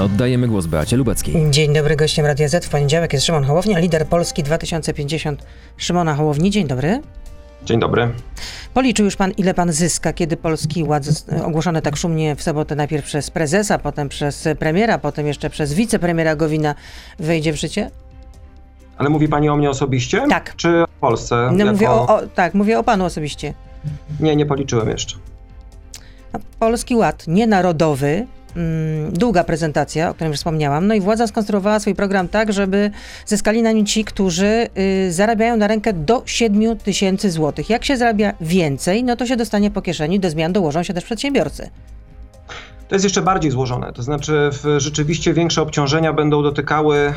Oddajemy głos Beacie Lubeckiej. Dzień dobry, gościem Radia Z w poniedziałek jest Szymon Hołownia, lider Polski 2050 Szymona Hołowni. Dzień dobry. Dzień dobry. Policzył już pan, ile pan zyska, kiedy Polski Ład ogłoszony tak szumnie w sobotę najpierw przez prezesa, potem przez premiera, potem jeszcze przez wicepremiera Gowina wejdzie w życie? Ale mówi pani o mnie osobiście? Tak. Czy o Polsce? No, jako... mówię o, o, tak, mówię o panu osobiście. Nie, nie policzyłem jeszcze. Polski Ład, nienarodowy, mm, długa prezentacja, o której już wspomniałam. No i władza skonstruowała swój program tak, żeby zyskali na nim ci, którzy y, zarabiają na rękę do 7 tysięcy złotych. Jak się zarabia więcej, no to się dostanie po kieszeni. Do zmian dołożą się też przedsiębiorcy. To jest jeszcze bardziej złożone. To znaczy, rzeczywiście większe obciążenia będą dotykały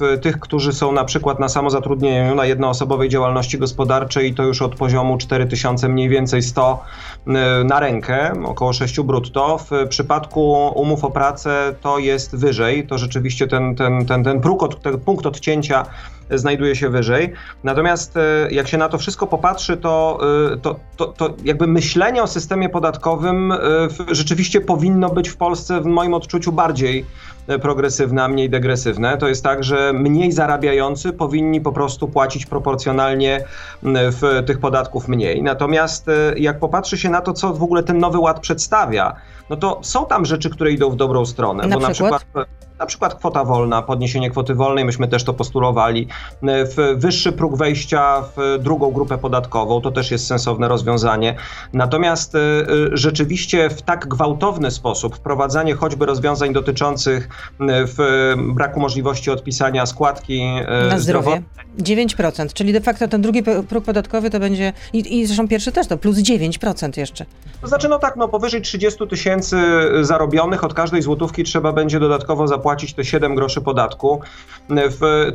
e, tych, którzy są na przykład na samozatrudnieniu, na jednoosobowej działalności gospodarczej i to już od poziomu 4000 mniej więcej 100 e, na rękę, około 6 brutto. W przypadku umów o pracę to jest wyżej. To rzeczywiście ten, ten, ten, ten, próg od, ten punkt odcięcia znajduje się wyżej. Natomiast e, jak się na to wszystko popatrzy, to, to, to, to jakby myślenie o systemie podatkowym rzeczywiście powinno być w Polsce w moim odczuciu bardziej progresywne, a mniej degresywne. To jest tak, że mniej zarabiający powinni po prostu płacić proporcjonalnie w tych podatków mniej. Natomiast jak popatrzy się na to, co w ogóle ten nowy ład przedstawia, no to są tam rzeczy, które idą w dobrą stronę. Na bo przykład? na przykład na przykład kwota wolna, podniesienie kwoty wolnej, myśmy też to postulowali. W wyższy próg wejścia w drugą grupę podatkową, to też jest sensowne rozwiązanie. Natomiast rzeczywiście w tak gwałtowny sposób wprowadzanie choćby rozwiązań dotyczących w braku możliwości odpisania składki na zdrowie. 9%, czyli de facto ten drugi próg podatkowy to będzie, i, i zresztą pierwszy też to, plus 9% jeszcze. To znaczy, no tak, no powyżej 30 tysięcy zarobionych od każdej złotówki trzeba będzie dodatkowo zapłacić te 7 groszy podatku.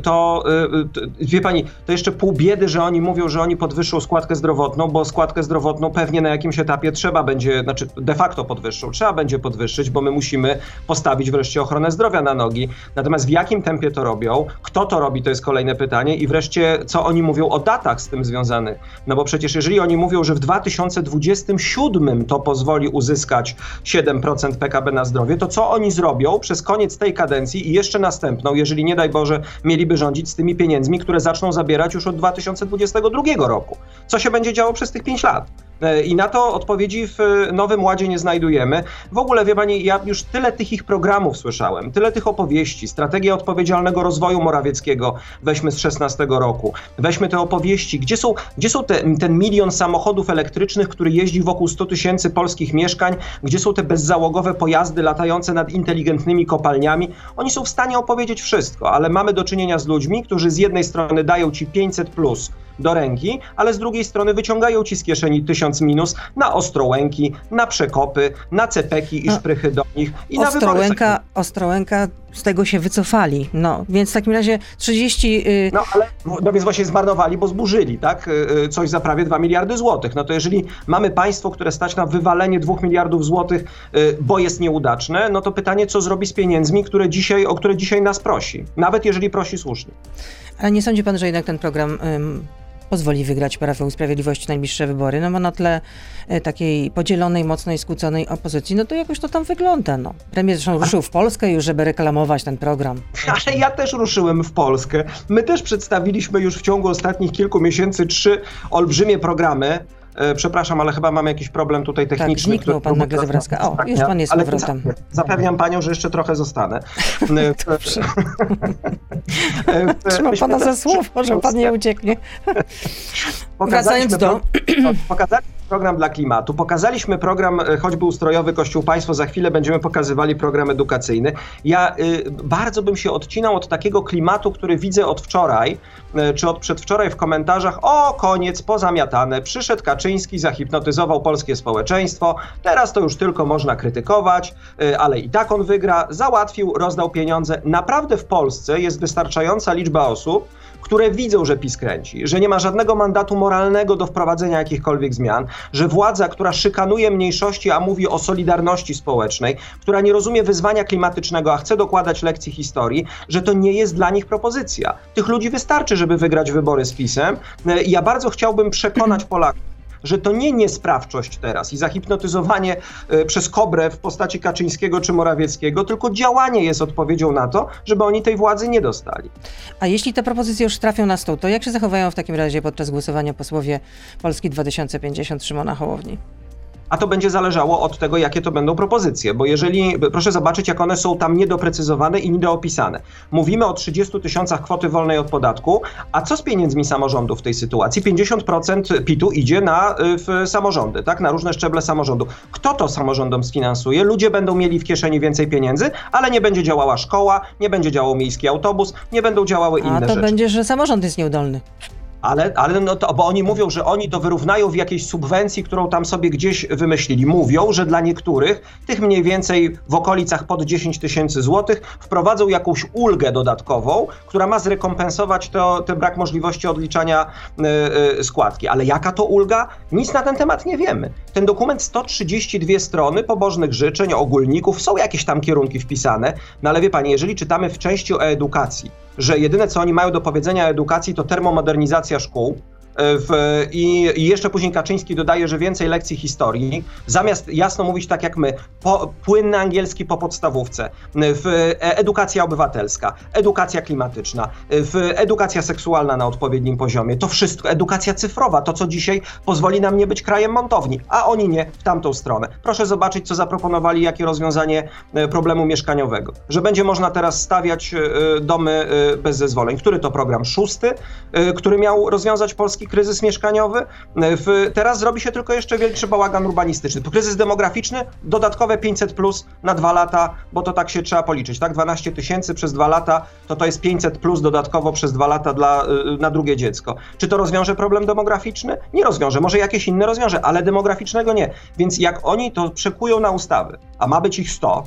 To, wie pani, to jeszcze pół biedy, że oni mówią, że oni podwyższą składkę zdrowotną, bo składkę zdrowotną pewnie na jakimś etapie trzeba będzie, znaczy de facto podwyższą, trzeba będzie podwyższyć, bo my musimy postawić wreszcie ochronę zdrowia na nogi. Natomiast w jakim tempie to robią, kto to robi, to jest kolejne pytanie i wreszcie co oni mówią o datach z tym związanych. No bo przecież jeżeli oni mówią, że w 2027 to pozwoli uzyskać 7% PKB na zdrowie, to co oni zrobią przez koniec tej kadencji i jeszcze następną, jeżeli nie daj Boże mieliby rządzić z tymi pieniędzmi, które zaczną zabierać już od 2022 roku? Co się będzie działo przez tych 5 lat? I na to odpowiedzi w Nowym Ładzie nie znajdujemy. W ogóle, wie pani, ja już tyle tych ich programów słyszałem, tyle tych opowieści, strategia odpowiedzialnego rozwoju Morawieckiego, weźmy z 16 roku, weźmy te opowieści, gdzie są, gdzie są te, ten milion samochodów elektrycznych, który jeździ wokół 100 tysięcy polskich mieszkań, gdzie są te bezzałogowe pojazdy latające nad inteligentnymi kopalniami. Oni są w stanie opowiedzieć wszystko, ale mamy do czynienia z ludźmi, którzy z jednej strony dają ci 500 plus do ręki, ale z drugiej strony wyciągają ci z kieszeni tysiąc minus na Ostrołęki, na przekopy, na cepeki i szprychy do nich i na Ostrołęka, Ostrołęka z tego się wycofali. No, więc w takim razie 30... Yy... No, ale no więc właśnie zmarnowali, bo zburzyli, tak? Yy, coś za prawie 2 miliardy złotych. No to jeżeli mamy państwo, które stać na wywalenie 2 miliardów złotych, yy, bo jest nieudaczne, no to pytanie, co zrobi z pieniędzmi, które dzisiaj, o które dzisiaj nas prosi. Nawet jeżeli prosi słusznie. Ale nie sądzi pan, że jednak ten program pozwoli wygrać Prawo i Sprawiedliwości najbliższe wybory, no bo na tle takiej podzielonej, mocnej, skłóconej opozycji, no to jakoś to tam wygląda, no. Premier zresztą ruszył w Polskę już, żeby reklamować ten program. Ale ja też ruszyłem w Polskę. My też przedstawiliśmy już w ciągu ostatnich kilku miesięcy trzy olbrzymie programy, Przepraszam, ale chyba mamy jakiś problem tutaj techniczny. Tak, zniknął pan nagle z obrazka. O, już pan jest z powrotem. Zapewniam panią, że jeszcze trochę zostanę. Dobrze. Trzymam pana za słowo, że pan nie ucieknie. Wracając do... Pokazaliśmy program dla klimatu, pokazaliśmy program choćby ustrojowy Kościół Państwo, za chwilę będziemy pokazywali program edukacyjny. Ja bardzo bym się odcinał od takiego klimatu, który widzę od wczoraj, czy od przedwczoraj w komentarzach, o koniec, pozamiatane, przyszedł Kaczyński, zahipnotyzował polskie społeczeństwo, teraz to już tylko można krytykować, y, ale i tak on wygra, załatwił, rozdał pieniądze. Naprawdę w Polsce jest wystarczająca liczba osób, które widzą, że PiS kręci, że nie ma żadnego mandatu moralnego do wprowadzenia jakichkolwiek zmian, że władza, która szykanuje mniejszości, a mówi o solidarności społecznej, która nie rozumie wyzwania klimatycznego, a chce dokładać lekcji historii, że to nie jest dla nich propozycja. Tych ludzi wystarczy, żeby wygrać wybory z PiSem. Ja bardzo chciałbym przekonać Polaków, że to nie niesprawczość teraz i zahipnotyzowanie e, przez kobrę w postaci Kaczyńskiego czy Morawieckiego, tylko działanie jest odpowiedzią na to, żeby oni tej władzy nie dostali. A jeśli te propozycje już trafią na stół, to jak się zachowają w takim razie podczas głosowania posłowie Polski 2050 Szymona Hołowni? A to będzie zależało od tego, jakie to będą propozycje, bo jeżeli, proszę zobaczyć, jak one są tam niedoprecyzowane i niedoopisane. Mówimy o 30 tysiącach kwoty wolnej od podatku, a co z pieniędzmi samorządów w tej sytuacji? 50% PIT-u idzie na w samorządy, tak, na różne szczeble samorządu. Kto to samorządom sfinansuje? Ludzie będą mieli w kieszeni więcej pieniędzy, ale nie będzie działała szkoła, nie będzie działał miejski autobus, nie będą działały inne rzeczy. A to rzeczy. będzie, że samorząd jest nieudolny. Ale, ale no to, bo oni mówią, że oni to wyrównają w jakiejś subwencji, którą tam sobie gdzieś wymyślili. Mówią, że dla niektórych, tych mniej więcej w okolicach pod 10 tysięcy złotych, wprowadzą jakąś ulgę dodatkową, która ma zrekompensować to, ten brak możliwości odliczania y, y, składki. Ale jaka to ulga? Nic na ten temat nie wiemy. Ten dokument 132 strony pobożnych życzeń, ogólników, są jakieś tam kierunki wpisane, no ale wie pani, jeżeli czytamy w części o edukacji, że jedyne co oni mają do powiedzenia o edukacji to termomodernizacja szkół, w, i, jeszcze później Kaczyński dodaje, że więcej lekcji historii, zamiast jasno mówić tak jak my, po, płynny angielski po podstawówce, w, e, edukacja obywatelska, edukacja klimatyczna, w, edukacja seksualna na odpowiednim poziomie, to wszystko, edukacja cyfrowa, to co dzisiaj pozwoli nam nie być krajem montowni, a oni nie w tamtą stronę. Proszę zobaczyć, co zaproponowali, jakie rozwiązanie e, problemu mieszkaniowego, że będzie można teraz stawiać e, domy bez zezwoleń. Który to program? Szósty, który miał rozwiązać polski kryzys mieszkaniowy. W, teraz zrobi się tylko jeszcze większy bałagan urbanistyczny. Kryzys demograficzny, dodatkowe 500 plus na dwa lata, bo to tak się trzeba policzyć, tak? 12 tysięcy przez dwa lata, to to jest 500 plus dodatkowo przez dwa lata dla, y, na drugie dziecko. Czy to rozwiąże problem demograficzny? Nie rozwiąże. Może jakieś inne rozwiąże, ale demograficznego nie. Więc jak oni to przekują na ustawy, a ma być ich 100,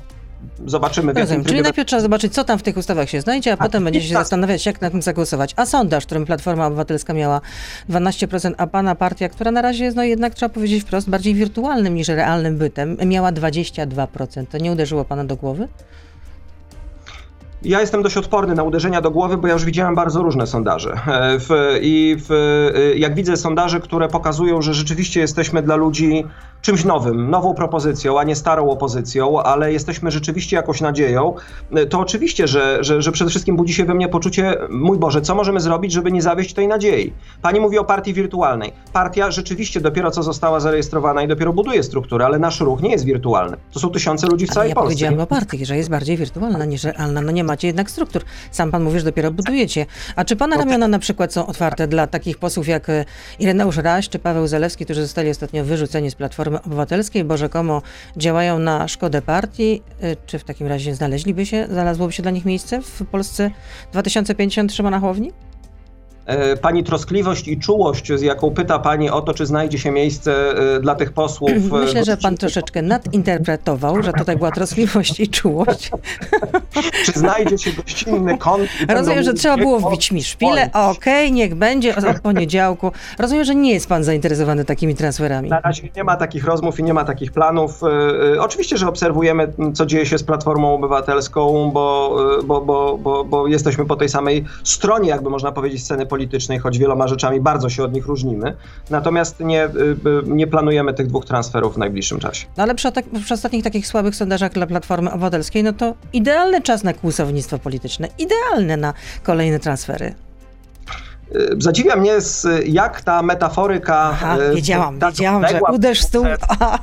zobaczymy. Rozumiem. Czyli najpierw trzeba zobaczyć, co tam w tych ustawach się znajdzie, a, a potem będzie się tak. zastanawiać, jak na tym zagłosować. A sondaż, w którym Platforma Obywatelska miała 12%, a pana partia, która na razie jest, no jednak trzeba powiedzieć wprost, bardziej wirtualnym niż realnym bytem, miała 22%. To nie uderzyło pana do głowy? Ja jestem dość odporny na uderzenia do głowy, bo ja już widziałem bardzo różne sondaże. E, w, I w, e, jak widzę sondaże, które pokazują, że rzeczywiście jesteśmy dla ludzi czymś nowym, nową propozycją, a nie starą opozycją, ale jesteśmy rzeczywiście jakąś nadzieją, to oczywiście, że, że, że przede wszystkim budzi się we mnie poczucie, mój Boże, co możemy zrobić, żeby nie zawieść tej nadziei? Pani mówi o partii wirtualnej. Partia rzeczywiście dopiero co została zarejestrowana i dopiero buduje strukturę, ale nasz ruch nie jest wirtualny. To są tysiące ludzi w całej ja Polsce. Ja powiedziałam o partii, że jest bardziej wirtualna niż realna. No nie macie jednak struktur. Sam pan mówi, że dopiero budujecie. A czy pana ramiona na przykład są otwarte dla takich posłów jak e, Ireneusz Raś czy Paweł Zalewski, którzy zostali ostatnio wyrzuceni z Platformy Obywatelskiej, bo rzekomo działają na szkodę partii? E, czy w takim razie znaleźliby się, znalazłoby się dla nich miejsce w Polsce 2050 Szymona Hołowni? E, pani troskliwość i czułość, z jaką pyta Pani o to, czy znajdzie się miejsce e, dla tych posłów. E, Myślę, że Pan troszeczkę nadinterpretował, że tutaj była troskliwość i czułość. czy znajdzie się gościnny kąt? Rozumiem, że trzeba było wbić mi szpilę. Okej, okay, niech będzie od poniedziałku. Rozumiem, że nie jest Pan zainteresowany takimi transferami. Na razie nie ma takich rozmów i nie ma takich planów. Oczywiście, że obserwujemy, co dzieje się z Platformą Obywatelską, bo, bo, bo, bo, bo jesteśmy po tej samej stronie, jakby można powiedzieć, sceny politycznej, choć wieloma rzeczami bardzo się od nich różnimy. Natomiast nie, y, y, nie planujemy tych dwóch transferów w najbliższym czasie. No ale przy, przy ostatnich takich słabych sondażach dla Platformy Obywatelskiej, no to idealny czas na kłusownictwo polityczne, idealne na kolejne transfery. Y, zadziwia mnie, jak ta metaforyka. Aha, y, wiedziałam, ta wiedziałam, że uderz stół,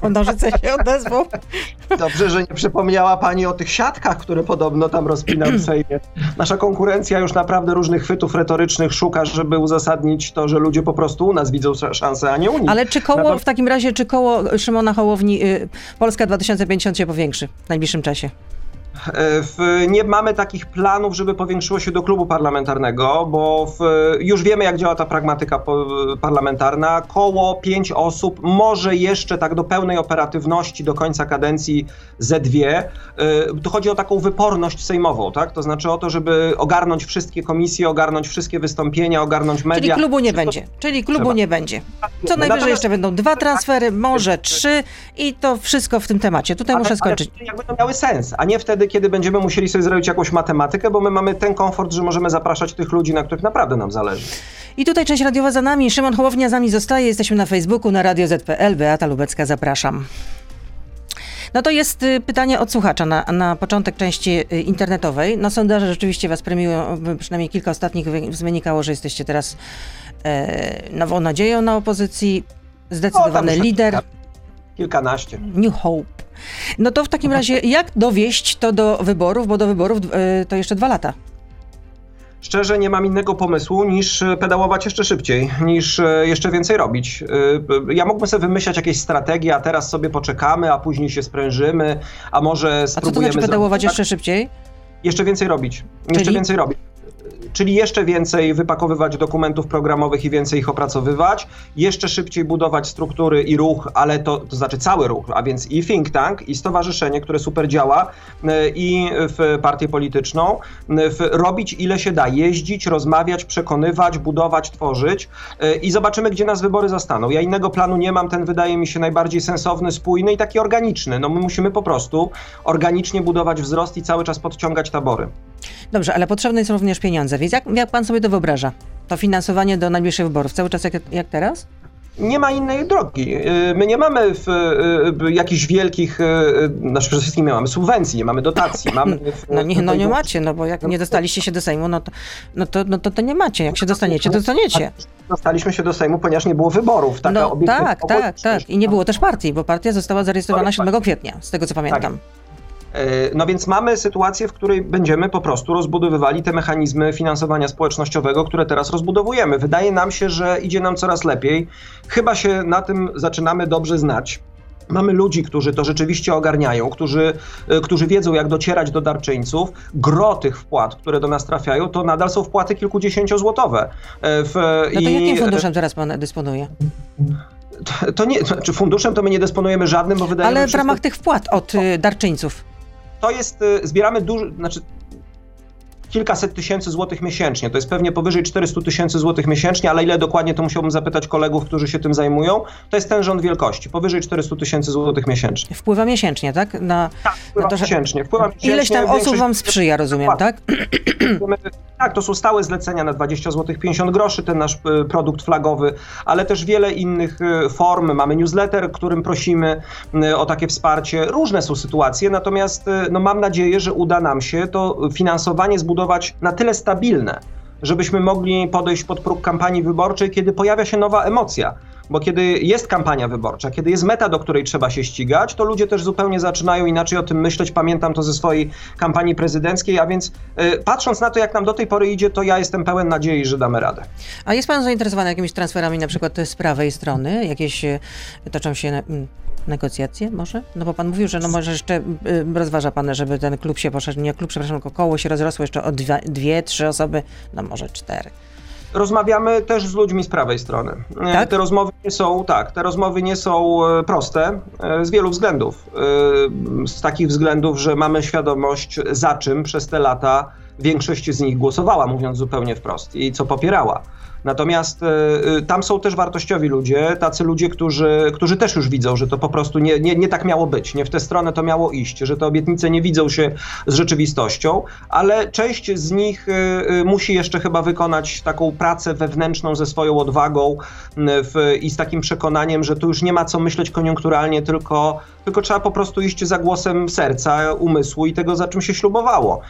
a nożyce się odezwą. Dobrze, że nie przypomniała pani o tych siatkach, które podobno tam rozpinam w Sejmie. Nasza konkurencja już naprawdę różnych chwytów retorycznych szuka, żeby uzasadnić to, że ludzie po prostu u nas widzą szansę, a nie u nich. Ale czy koło, w takim razie, czy koło Szymona Hołowni y, Polska 2050 się powiększy w najbliższym czasie? W, nie mamy takich planów, żeby powiększyło się do klubu parlamentarnego, bo w, już wiemy, jak działa ta pragmatyka parlamentarna. Koło pięć osób, może jeszcze tak do pełnej operatywności do końca kadencji ze dwie. Y, tu chodzi o taką wyporność sejmową, tak? To znaczy o to, żeby ogarnąć wszystkie komisje, ogarnąć wszystkie wystąpienia, ogarnąć media. Czyli klubu nie będzie. Czyli klubu Trzeba. nie będzie. Co najwyżej Natomiast... jeszcze będą dwa transfery, może trzy i to wszystko w tym temacie. Tutaj ale, muszę skończyć. Ale jakby to miały sens, a nie wtedy, kiedy będziemy musieli sobie zrobić jakąś matematykę, bo my mamy ten komfort, że możemy zapraszać tych ludzi, na których naprawdę nam zależy. I tutaj część radiowa za nami. Szymon Hołownia z nami zostaje. Jesteśmy na Facebooku, na Radio ZPL. Beata Lubecka, zapraszam. No to jest y, pytanie od słuchacza na, na początek części y, internetowej. No sondaże rzeczywiście was premiują, y, przynajmniej kilka ostatnich wy- wynikało, że jesteście teraz e, nową nadzieją na opozycji, zdecydowany O, tam lider, kilka- Kilkanaście. New Hope. No to w takim razie jak dowieść to do wyborów, bo do wyborów e, to jeszcze dwa lata. Szczerze nie mam innego pomysłu niż e, pedałować jeszcze szybciej, niż e, jeszcze więcej robić. Ja mógłbym sobie wymyślać jakieś strategie, a teraz sobie poczekamy, a później się sprężymy, a może A co to spróbujemy... znaczy pedałować zrobić- jeszcze szybciej? Jeszcze więcej robić. Jeszcze Czyli? więcej robić. Czyli jeszcze więcej wypakowywać dokumentów programowych i więcej ich opracowywać, jeszcze szybciej budować struktury i ruch, ale to, to znaczy cały ruch, a więc i think tank, i stowarzyszenie, które super działa, y, i w partię polityczną, y, w, robić ile się da, jeździć, rozmawiać, przekonywać, budować, tworzyć y, i zobaczymy, gdzie nas wybory zastaną. Ja innego planu nie mam, ten wydaje mi się najbardziej sensowny, spójny i taki organiczny. No my musimy po prostu organicznie budować wzrost i cały czas podciągać tabory. Dobrze, ale potrzebne są również pieniądze, więc jak, jak pan sobie to wyobraża? To finansowanie do najbliższych wyborów, cały czas jak, jak teraz? Nie ma innej drogi. Yy, My nie mamy w, yy, jakichś wielkich, znaczy przede wszystkim nie mamy subwencji, nie mamy dotacji. Mamy w, No nie, no nie w- macie, no bo jak nie dostaliście się do Sejmu, no to, no to, no to, to nie macie. Jak się dostaniecie, to dostaniecie. Dostaliśmy się do Sejmu, ponieważ nie było wyborów. Taka No tak, tak, tak. I nie było też partii, bo partia została zarejestrowana Tak, 7 kwietnia, z tego co pamiętam. Yy, No więc mamy sytuację, w której będziemy po prostu rozbudowywali te mechanizmy finansowania społecznościowego, które teraz rozbudowujemy. Wydaje nam się, że idzie nam coraz lepiej. Chyba się na tym zaczynamy dobrze znać. Mamy ludzi, którzy to rzeczywiście ogarniają, którzy, y, którzy wiedzą, jak docierać do darczyńców. Gro tych wpłat, które do nas trafiają, to nadal są wpłaty kilkudziesięciozłotowe. Y, W, No to jakim funduszem teraz pan dysponuje? To nie, to, znaczy funduszem to my nie dysponujemy żadnym, bo wydaje Ale mi w się, że ramach tych wpłat od y, darczyńców. To jest, y, zbieramy dużo, znaczy kilkaset tysięcy złotych miesięcznie. To jest pewnie powyżej 400 tysięcy złotych miesięcznie, ale ile dokładnie to musiałbym zapytać kolegów, którzy się tym zajmują. To jest ten rząd wielkości, powyżej 400 tysięcy złotych miesięcznie. Wpływa miesięcznie, tak? Na, Tak, wpływa No to, że- miesięcznie. Wpływa miesięcznie ileś tam osób wam sprzyja, rozumiem, tak? Tak, to są stałe zlecenia na 20 zł 50 groszy, ten nasz y, produkt flagowy, ale też wiele innych y, form. Mamy newsletter, którym prosimy y, o takie wsparcie. Różne są sytuacje, natomiast no, mam nadzieję, że uda nam się to finansowanie zbudować na tyle stabilne, żebyśmy mogli podejść pod próg kampanii wyborczej, kiedy pojawia się nowa emocja. Bo kiedy jest kampania wyborcza, kiedy jest meta, do której trzeba się ścigać, to ludzie też zupełnie zaczynają inaczej o tym myśleć. Pamiętam to ze swojej kampanii prezydenckiej, a więc y, patrząc na to, jak nam do tej pory idzie, to ja jestem pełen nadziei, że damy radę. A jest pan zainteresowany jakimiś transferami na przykład z prawej strony? Jakieś y, toczą się mm, negocjacje może? No bo pan mówił, że no może jeszcze y, rozważa pan, żeby ten klub się poszedł, nie klub, przepraszam, tylko koło się rozrosło jeszcze o dwie, dwie trzy osoby, no może cztery. Rozmawiamy też z ludźmi z prawej strony. E, Tak? Te rozmowy nie są, tak, te rozmowy nie są e, proste e, z wielu względów. Z takich względów, że mamy świadomość, za czym przez te lata większość z nich głosowała, mówiąc zupełnie wprost, i co popierała. Natomiast e, e, tam są też wartościowi ludzie, tacy ludzie, którzy, którzy też już widzą, że to po prostu nie, nie, nie tak miało być, nie w tę stronę to miało iść, że te obietnice nie widzą się z rzeczywistością, ale część z nich e, musi jeszcze chyba wykonać taką pracę wewnętrzną ze swoją odwagą w, i z takim przekonaniem, że tu już nie ma co myśleć koniunkturalnie, tylko, tylko trzeba po prostu iść za głosem serca, umysłu i tego, za czym się ślubowało.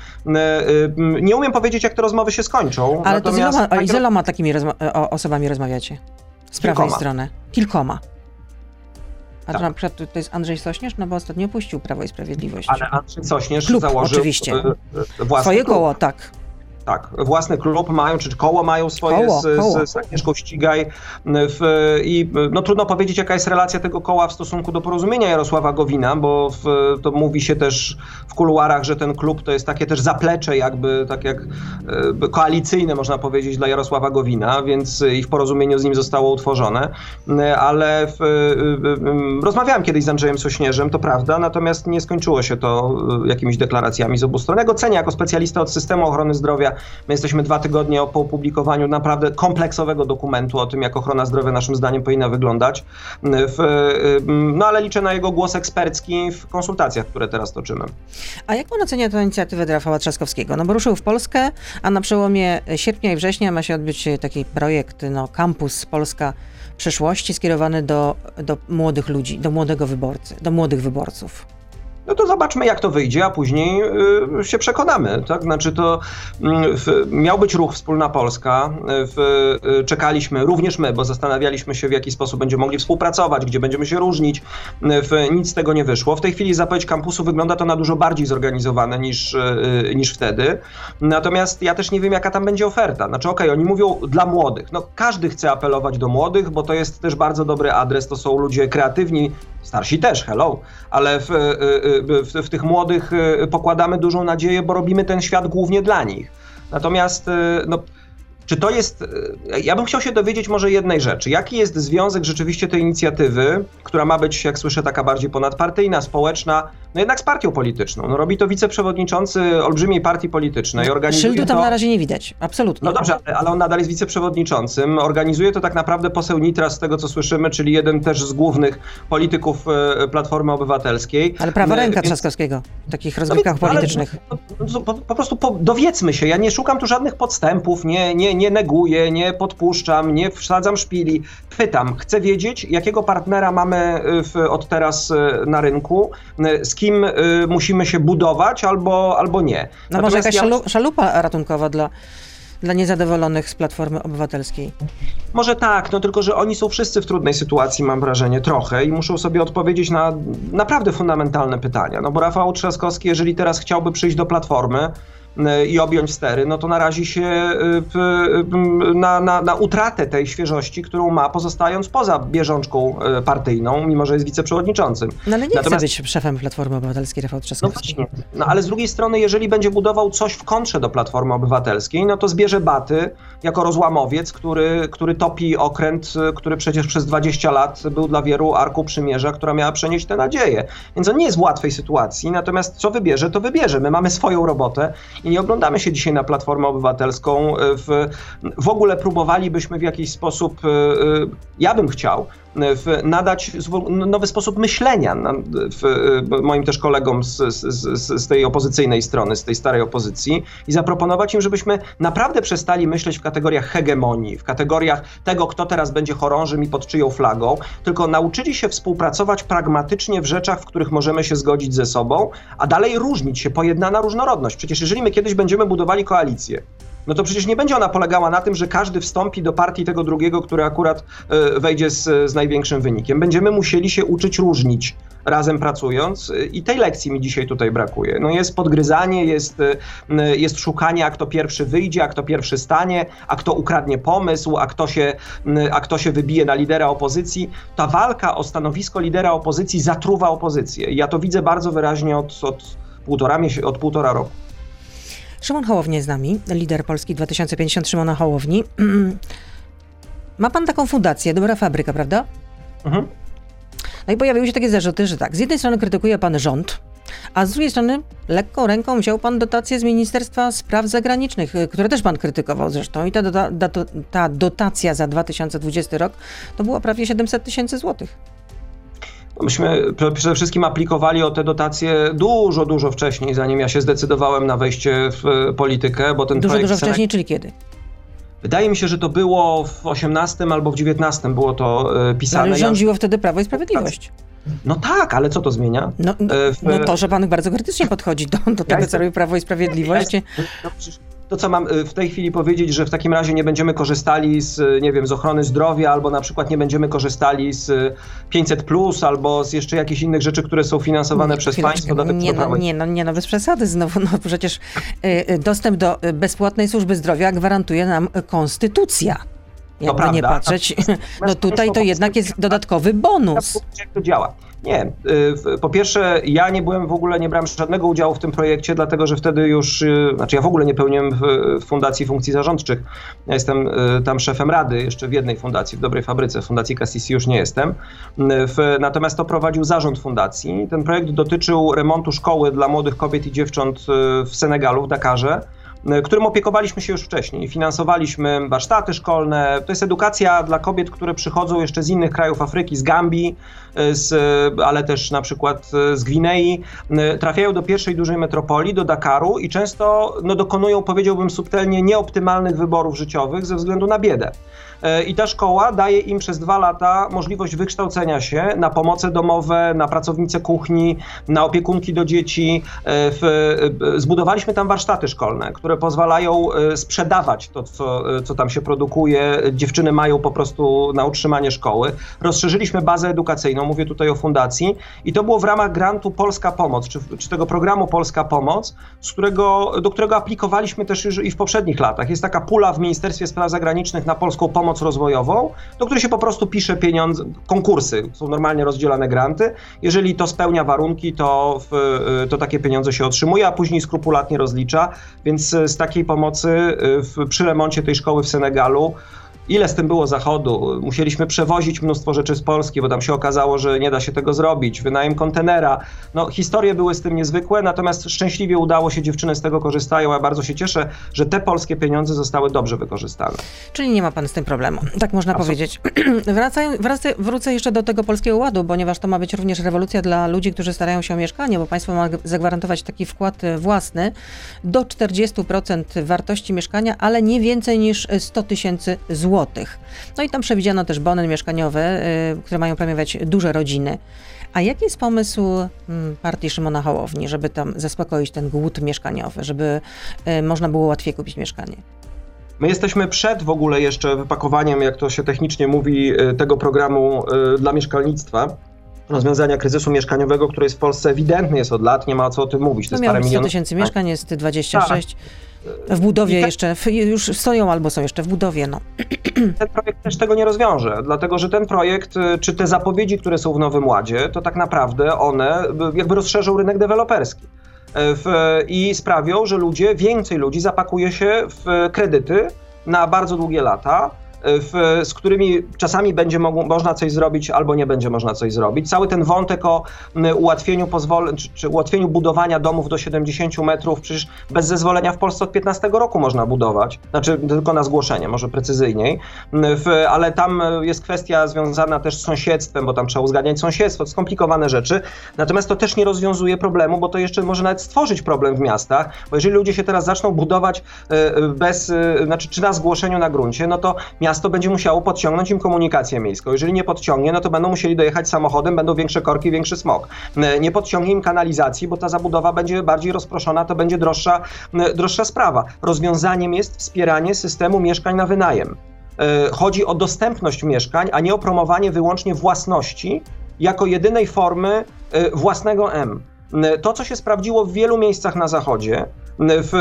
Nie umiem powiedzieć, jak te rozmowy się skończą. Ale to iloma, takie- z iloma takimi rozma- o, osobami rozmawiacie? Z prawej Kilkoma. strony. Kilkoma. A Tak. to na przykład to jest Andrzej Sośnierz, no bo ostatnio opuścił Prawo i Sprawiedliwość. Ale Andrzej Sośnierz Klub, założył oczywiście. e, e, własny Swoje klub. koło, tak. Tak, własny klub mają, czy koło mają swoje Koło, z, koło. z, z Agnieszką Ścigaj. W, I no, trudno powiedzieć, jaka jest relacja tego koła w stosunku do porozumienia Jarosława Gowina, bo w, to mówi się też w kuluarach, że ten klub to jest takie też zaplecze jakby, tak jak e, koalicyjne można powiedzieć dla Jarosława Gowina, więc i w porozumieniu z nim zostało utworzone. E, Ale w, rozmawiałem kiedyś z Andrzejem Sośnierzem, to prawda, natomiast nie skończyło się to jakimiś deklaracjami z obu stron. Ja go cenię jako specjalista od systemu ochrony zdrowia, My jesteśmy dwa tygodnie po opublikowaniu naprawdę kompleksowego dokumentu o tym, jak ochrona zdrowia naszym zdaniem powinna wyglądać. W, no ale liczę na jego głos ekspercki w konsultacjach, które teraz toczymy. A jak pan ocenia tę inicjatywę Rafała Trzaskowskiego? No bo ruszył w Polskę, a na przełomie sierpnia i września ma się odbyć taki projekt, no Campus Polska przyszłości skierowany do, do młodych ludzi, do młodego wyborcy, do młodych wyborców no to zobaczmy, jak to wyjdzie, a później y, się przekonamy. Tak? Znaczy, to y, miał być ruch Wspólna Polska. Y, czekaliśmy, również my, bo zastanawialiśmy się, w jaki sposób będziemy mogli współpracować, gdzie będziemy się różnić. Nic z tego nie wyszło. W tej chwili zapowiedź kampusu wygląda to na dużo bardziej zorganizowane niż, y, niż wtedy. Natomiast ja też nie wiem, jaka tam będzie oferta. Znaczy, okej, okay, oni mówią dla młodych. No, każdy chce apelować do młodych, bo to jest też bardzo dobry adres. To są ludzie kreatywni, starsi też, hello, ale w, w, w, tych młodych y, pokładamy dużą nadzieję, bo robimy ten świat głównie dla nich. Natomiast y, no, czy to jest. Ja bym chciał się dowiedzieć może jednej rzeczy. Jaki jest związek rzeczywiście tej inicjatywy, która ma być, jak słyszę, taka bardziej ponadpartyjna, społeczna, no jednak z partią polityczną. No robi to wiceprzewodniczący olbrzymiej partii politycznej. Organizuje Szyldu tam to... na razie nie widać, absolutnie. No dobrze, ale on nadal jest wiceprzewodniczącym. Organizuje to tak naprawdę poseł Nitras, z tego co słyszymy, czyli jeden też z głównych polityków e, Platformy Obywatelskiej. Ale prawa ręka Więc... Trzaskowskiego w takich no rozgrywkach no, politycznych. Ale, no, po, po, prostu po, dowiedzmy się. Ja nie szukam tu żadnych podstępów, nie, nie, nie neguję, nie podpuszczam, nie wsadzam szpili. Pytam, chcę wiedzieć, jakiego partnera mamy y, w, od teraz na rynku, y, z kim musimy się budować albo, albo nie. No może jakaś ja... szalupa ratunkowa dla dla niezadowolonych z Platformy Obywatelskiej. Może tak, no tylko, że oni są wszyscy w trudnej sytuacji, mam wrażenie, trochę i muszą sobie odpowiedzieć na naprawdę fundamentalne pytania. No bo Rafał Trzaskowski, jeżeli teraz chciałby przyjść do Platformy, i objąć stery, no to narazi się y, na, na, na utratę tej świeżości, którą ma, pozostając poza bieżączką partyjną, mimo że jest wiceprzewodniczącym. No ale nie Natomiast... chce być szefem Platformy Obywatelskiej Rafał Trzaskowski. No właśnie, no ale z drugiej strony, jeżeli będzie budował coś w kontrze do Platformy Obywatelskiej, no to zbierze baty jako rozłamowiec, który, który topi okręt, który przecież przez 20 lat był dla wielu arką przymierza, która miała przenieść te nadzieje. Więc on nie jest w łatwej sytuacji, natomiast co wybierze, to wybierze. My mamy swoją robotę i nie oglądamy się dzisiaj na Platformę Obywatelską. W, w ogóle próbowalibyśmy w jakiś sposób, e, e, ja bym chciał, nadać nowy sposób myślenia w, moim też kolegom z, z, z, tej opozycyjnej strony, z tej starej opozycji i zaproponować im, żebyśmy naprawdę przestali myśleć w kategoriach hegemonii, w kategoriach tego, kto teraz będzie chorążym i pod czyją flagą, tylko nauczyli się współpracować pragmatycznie w rzeczach, w których możemy się zgodzić ze sobą, a dalej różnić się, pojednana różnorodność. Przecież jeżeli my kiedyś będziemy budowali koalicję, no to przecież nie będzie ona polegała na tym, że każdy wstąpi do partii tego drugiego, który akurat e, wejdzie z, z największym wynikiem. Będziemy musieli się uczyć różnić razem pracując e, i tej lekcji mi dzisiaj tutaj brakuje. No jest podgryzanie, jest, e, jest szukanie, a kto pierwszy wyjdzie, a kto pierwszy stanie, a kto ukradnie pomysł, a kto się, a kto się wybije na lidera opozycji. Ta walka o stanowisko lidera opozycji zatruwa opozycję. Ja to widzę bardzo wyraźnie od, od, półtora, od półtora roku. Szymon Hołownia jest z nami, lider Polski 2050 Szymona Hołowni. Ma pan taką fundację, Dobra Fabryka, prawda? Mhm. No i pojawiły się takie zarzuty, że tak, z jednej strony krytykuje pan rząd, a z drugiej strony lekką ręką wziął pan dotację z Ministerstwa Spraw Zagranicznych, y, które też pan krytykował zresztą. I ta, dota, ta dotacja za 2020 rok to było prawie 700 tysięcy złotych. Myśmy przede wszystkim aplikowali o te dotacje dużo, dużo wcześniej, zanim ja się zdecydowałem na wejście w politykę, bo ten dużo. Dużo wcześniej, czyli kiedy? Wydaje mi się, że to było w 18 albo w 19 było to e, pisane. Ale rządziło wtedy Prawo i Sprawiedliwość. No tak, ale co to zmienia? No, no, no to, że pan bardzo krytycznie podchodzi do, do tego, co robi Prawo i Sprawiedliwość. Ja no, to, co mam y, w tej chwili powiedzieć, że w takim razie nie będziemy korzystali z, y, nie wiem, z ochrony zdrowia, albo na przykład nie będziemy korzystali z 500, y, plus, albo z jeszcze jakichś innych rzeczy, które są finansowane nie, przez państwo. Nie, no, nie, no, nie, no bez przesady znowu. No przecież dostęp do bezpłatnej służby zdrowia gwarantuje nam konstytucja. Jakby nie patrzeć, no tutaj to jednak jest dodatkowy bonus. Jak to działa? Nie. Y, po pierwsze, ja nie byłem w ogóle, nie brałem żadnego udziału w tym projekcie, dlatego że wtedy już, y, znaczy ja w ogóle nie pełniłem w fundacji funkcji zarządczych. Ja jestem y, tam szefem rady jeszcze w jednej fundacji, w Dobrej Fabryce. W fundacji Cassisi już nie jestem. Natomiast to prowadził zarząd fundacji. Ten projekt dotyczył remontu szkoły dla młodych kobiet i dziewcząt w Senegalu, w Dakarze. Którym opiekowaliśmy się już wcześniej. Finansowaliśmy warsztaty szkolne. To jest edukacja dla kobiet, które przychodzą jeszcze z innych krajów Afryki, z Gambii, z, ale też na przykład z Gwinei. Trafiają do pierwszej dużej metropolii, do Dakaru i często no, dokonują, powiedziałbym subtelnie, nieoptymalnych wyborów życiowych ze względu na biedę. E, I ta szkoła daje im przez dwa lata możliwość wykształcenia się na pomoce domowe, na pracownice kuchni, na opiekunki do dzieci. E, e, zbudowaliśmy tam warsztaty szkolne, które pozwalają sprzedawać to, co, co tam się produkuje. Dziewczyny mają po prostu na utrzymanie szkoły. Rozszerzyliśmy bazę edukacyjną, mówię tutaj o fundacji, i to było w ramach grantu Polska Pomoc, czy, czy tego programu Polska Pomoc, z którego, do którego aplikowaliśmy też już i w poprzednich latach. Jest taka pula w Ministerstwie Spraw Zagranicznych na polską pomoc rozwojową, do której się po prostu pisze pieniądze, konkursy, są normalnie rozdzielane granty. Jeżeli to spełnia warunki, to, w, to takie pieniądze się otrzymuje, a później skrupulatnie rozlicza. Więc z takiej pomocy w, przy remoncie tej szkoły w Senegalu ile z tym było zachodu. Musieliśmy przewozić mnóstwo rzeczy z Polski, bo tam się okazało, że nie da się tego zrobić. Wynajem kontenera. No, historie były z tym niezwykłe, natomiast szczęśliwie udało się, dziewczyny z tego korzystają. Ja bardzo się cieszę, że te polskie pieniądze zostały dobrze wykorzystane. Czyli nie ma pan z tym problemu, tak można powiedzieć. Wracaj, wracaj, wrócę jeszcze do tego polskiego ładu, ponieważ to ma być również rewolucja dla ludzi, którzy starają się o mieszkanie, bo państwo ma zagwarantować taki wkład własny do 40% wartości mieszkania, ale nie więcej niż 100 tysięcy złotych. No i tam przewidziano też bony mieszkaniowe, y, które mają premiować duże rodziny. A jaki jest pomysł mm, partii Szymona Hołowni, żeby tam zaspokoić ten głód mieszkaniowy, żeby y, można było łatwiej kupić mieszkanie? My jesteśmy przed w ogóle jeszcze wypakowaniem, jak to się technicznie mówi, y, tego programu dla mieszkalnictwa rozwiązania kryzysu mieszkaniowego, który jest w Polsce ewidentny jest od lat, nie ma co o tym mówić. To, to miało 100 tysięcy mieszkań, jest 26. Tak. W budowie jeszcze, już stoją albo są jeszcze w budowie, no. Ten projekt też tego nie rozwiąże, dlatego że ten projekt, y, czy te zapowiedzi, które są w Nowym Ładzie, to tak naprawdę one y, jakby rozszerzą rynek deweloperski. Y, w, I sprawią, że ludzie, więcej ludzi zapakuje się w kredyty na bardzo długie lata, w, z którymi czasami będzie można coś zrobić, albo nie będzie można coś zrobić. Cały ten wątek o ułatwieniu, czy, czy ułatwieniu budowania domów do 70 metrów, przecież bez zezwolenia w Polsce od 15 roku można budować, znaczy tylko na zgłoszenie, może precyzyjniej, w, ale tam jest kwestia związana też z sąsiedztwem, bo tam trzeba uzgadniać sąsiedztwo, skomplikowane rzeczy. Natomiast to też nie rozwiązuje problemu, bo to jeszcze może nawet stworzyć problem w miastach, bo jeżeli ludzie się teraz zaczną budować e, bez, e, znaczy czy na zgłoszeniu na gruncie, no to miasto będzie musiało podciągnąć im komunikację miejską. Jeżeli nie podciągnie, no to będą musieli dojechać samochodem, będą większe korki, większy smog. E, nie podciągnie im kanalizacji, bo ta zabudowa będzie bardziej rozproszona, to będzie droższa, e, droższa sprawa. Rozwiązaniem jest wspieranie systemu mieszkań na wynajem. E, chodzi o dostępność mieszkań, a nie o promowanie wyłącznie własności jako jedynej formy własnego M. To, co się sprawdziło w wielu miejscach na Zachodzie, w,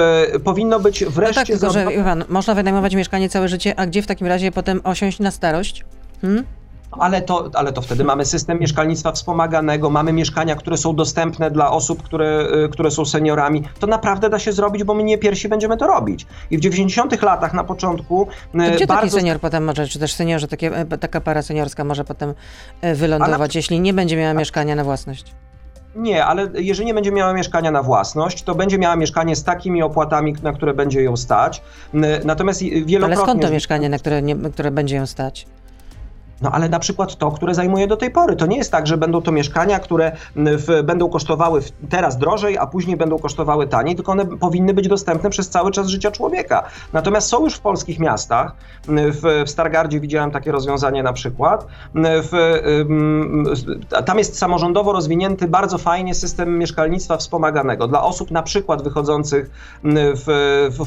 powinno być wreszcie... No tak, tylko że Iwan, można wynajmować mieszkanie całe życie, a gdzie w takim razie potem osiąść na starość? Hmm? ale to, ale to wtedy mamy system mieszkalnictwa wspomaganego, mamy mieszkania, które są dostępne dla osób, które, y, które są seniorami. To naprawdę da się zrobić, bo my nie pierwsi będziemy to robić. I w 90 latach na początku. To y, gdzie bardzo... taki senior potem może, czy też seniorze, takie, e, taka para seniorska może potem wylądować, na... jeśli nie będzie miała mieszkania na własność? Nie, ale jeżeli nie będzie miała mieszkania na własność, to będzie miała mieszkanie z takimi opłatami, na które będzie ją stać. Natomiast wielokrotnie... Ale skąd to mieszkanie, na które, nie, które będzie ją stać? No ale na przykład to, które zajmuje do tej pory. To nie jest tak, że będą to mieszkania, które w, będą kosztowały teraz drożej, a później będą kosztowały taniej, tylko one powinny być dostępne przez cały czas życia człowieka. Natomiast są już w polskich miastach, w, w Stargardzie widziałem takie rozwiązanie na przykład, w, tam jest samorządowo rozwinięty bardzo fajnie system mieszkalnictwa wspomaganego dla osób na przykład wychodzących, w,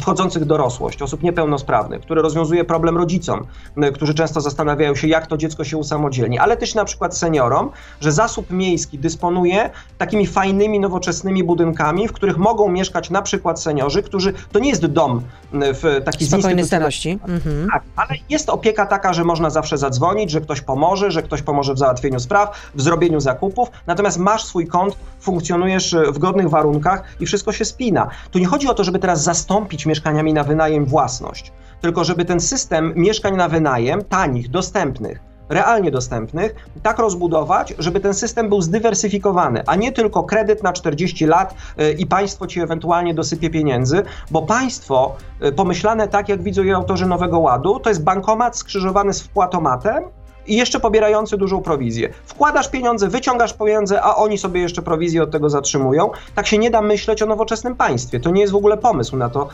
wchodzących dorosłość, osób niepełnosprawnych, które rozwiązuje problem rodzicom, którzy często zastanawiają się, jak to dziecko się usamodzielni, ale też na przykład seniorom, że zasób miejski dysponuje takimi fajnymi, nowoczesnymi budynkami, w których mogą mieszkać na przykład seniorzy, którzy, to nie jest dom w taki Spokojnej starości. Mhm. Tak, ale jest opieka taka, że można zawsze zadzwonić, że ktoś pomoże, że ktoś pomoże w załatwieniu spraw, w zrobieniu zakupów, natomiast masz swój kąt, funkcjonujesz w godnych warunkach i wszystko się spina. Tu nie chodzi o to, żeby teraz zastąpić mieszkaniami na wynajem własność tylko żeby ten system mieszkań na wynajem, tanich, dostępnych, realnie dostępnych, tak rozbudować, żeby ten system był zdywersyfikowany, a nie tylko kredyt na 40 lat y, i państwo ci ewentualnie dosypie pieniędzy, bo państwo y, pomyślane tak, jak widzą je autorzy Nowego Ładu, to jest bankomat skrzyżowany z wpłatomatem, i jeszcze pobierający dużą prowizję. Wkładasz pieniądze, wyciągasz pieniądze, a oni sobie jeszcze prowizję od tego zatrzymują. Tak się nie da myśleć o nowoczesnym państwie. To nie jest w ogóle pomysł na to,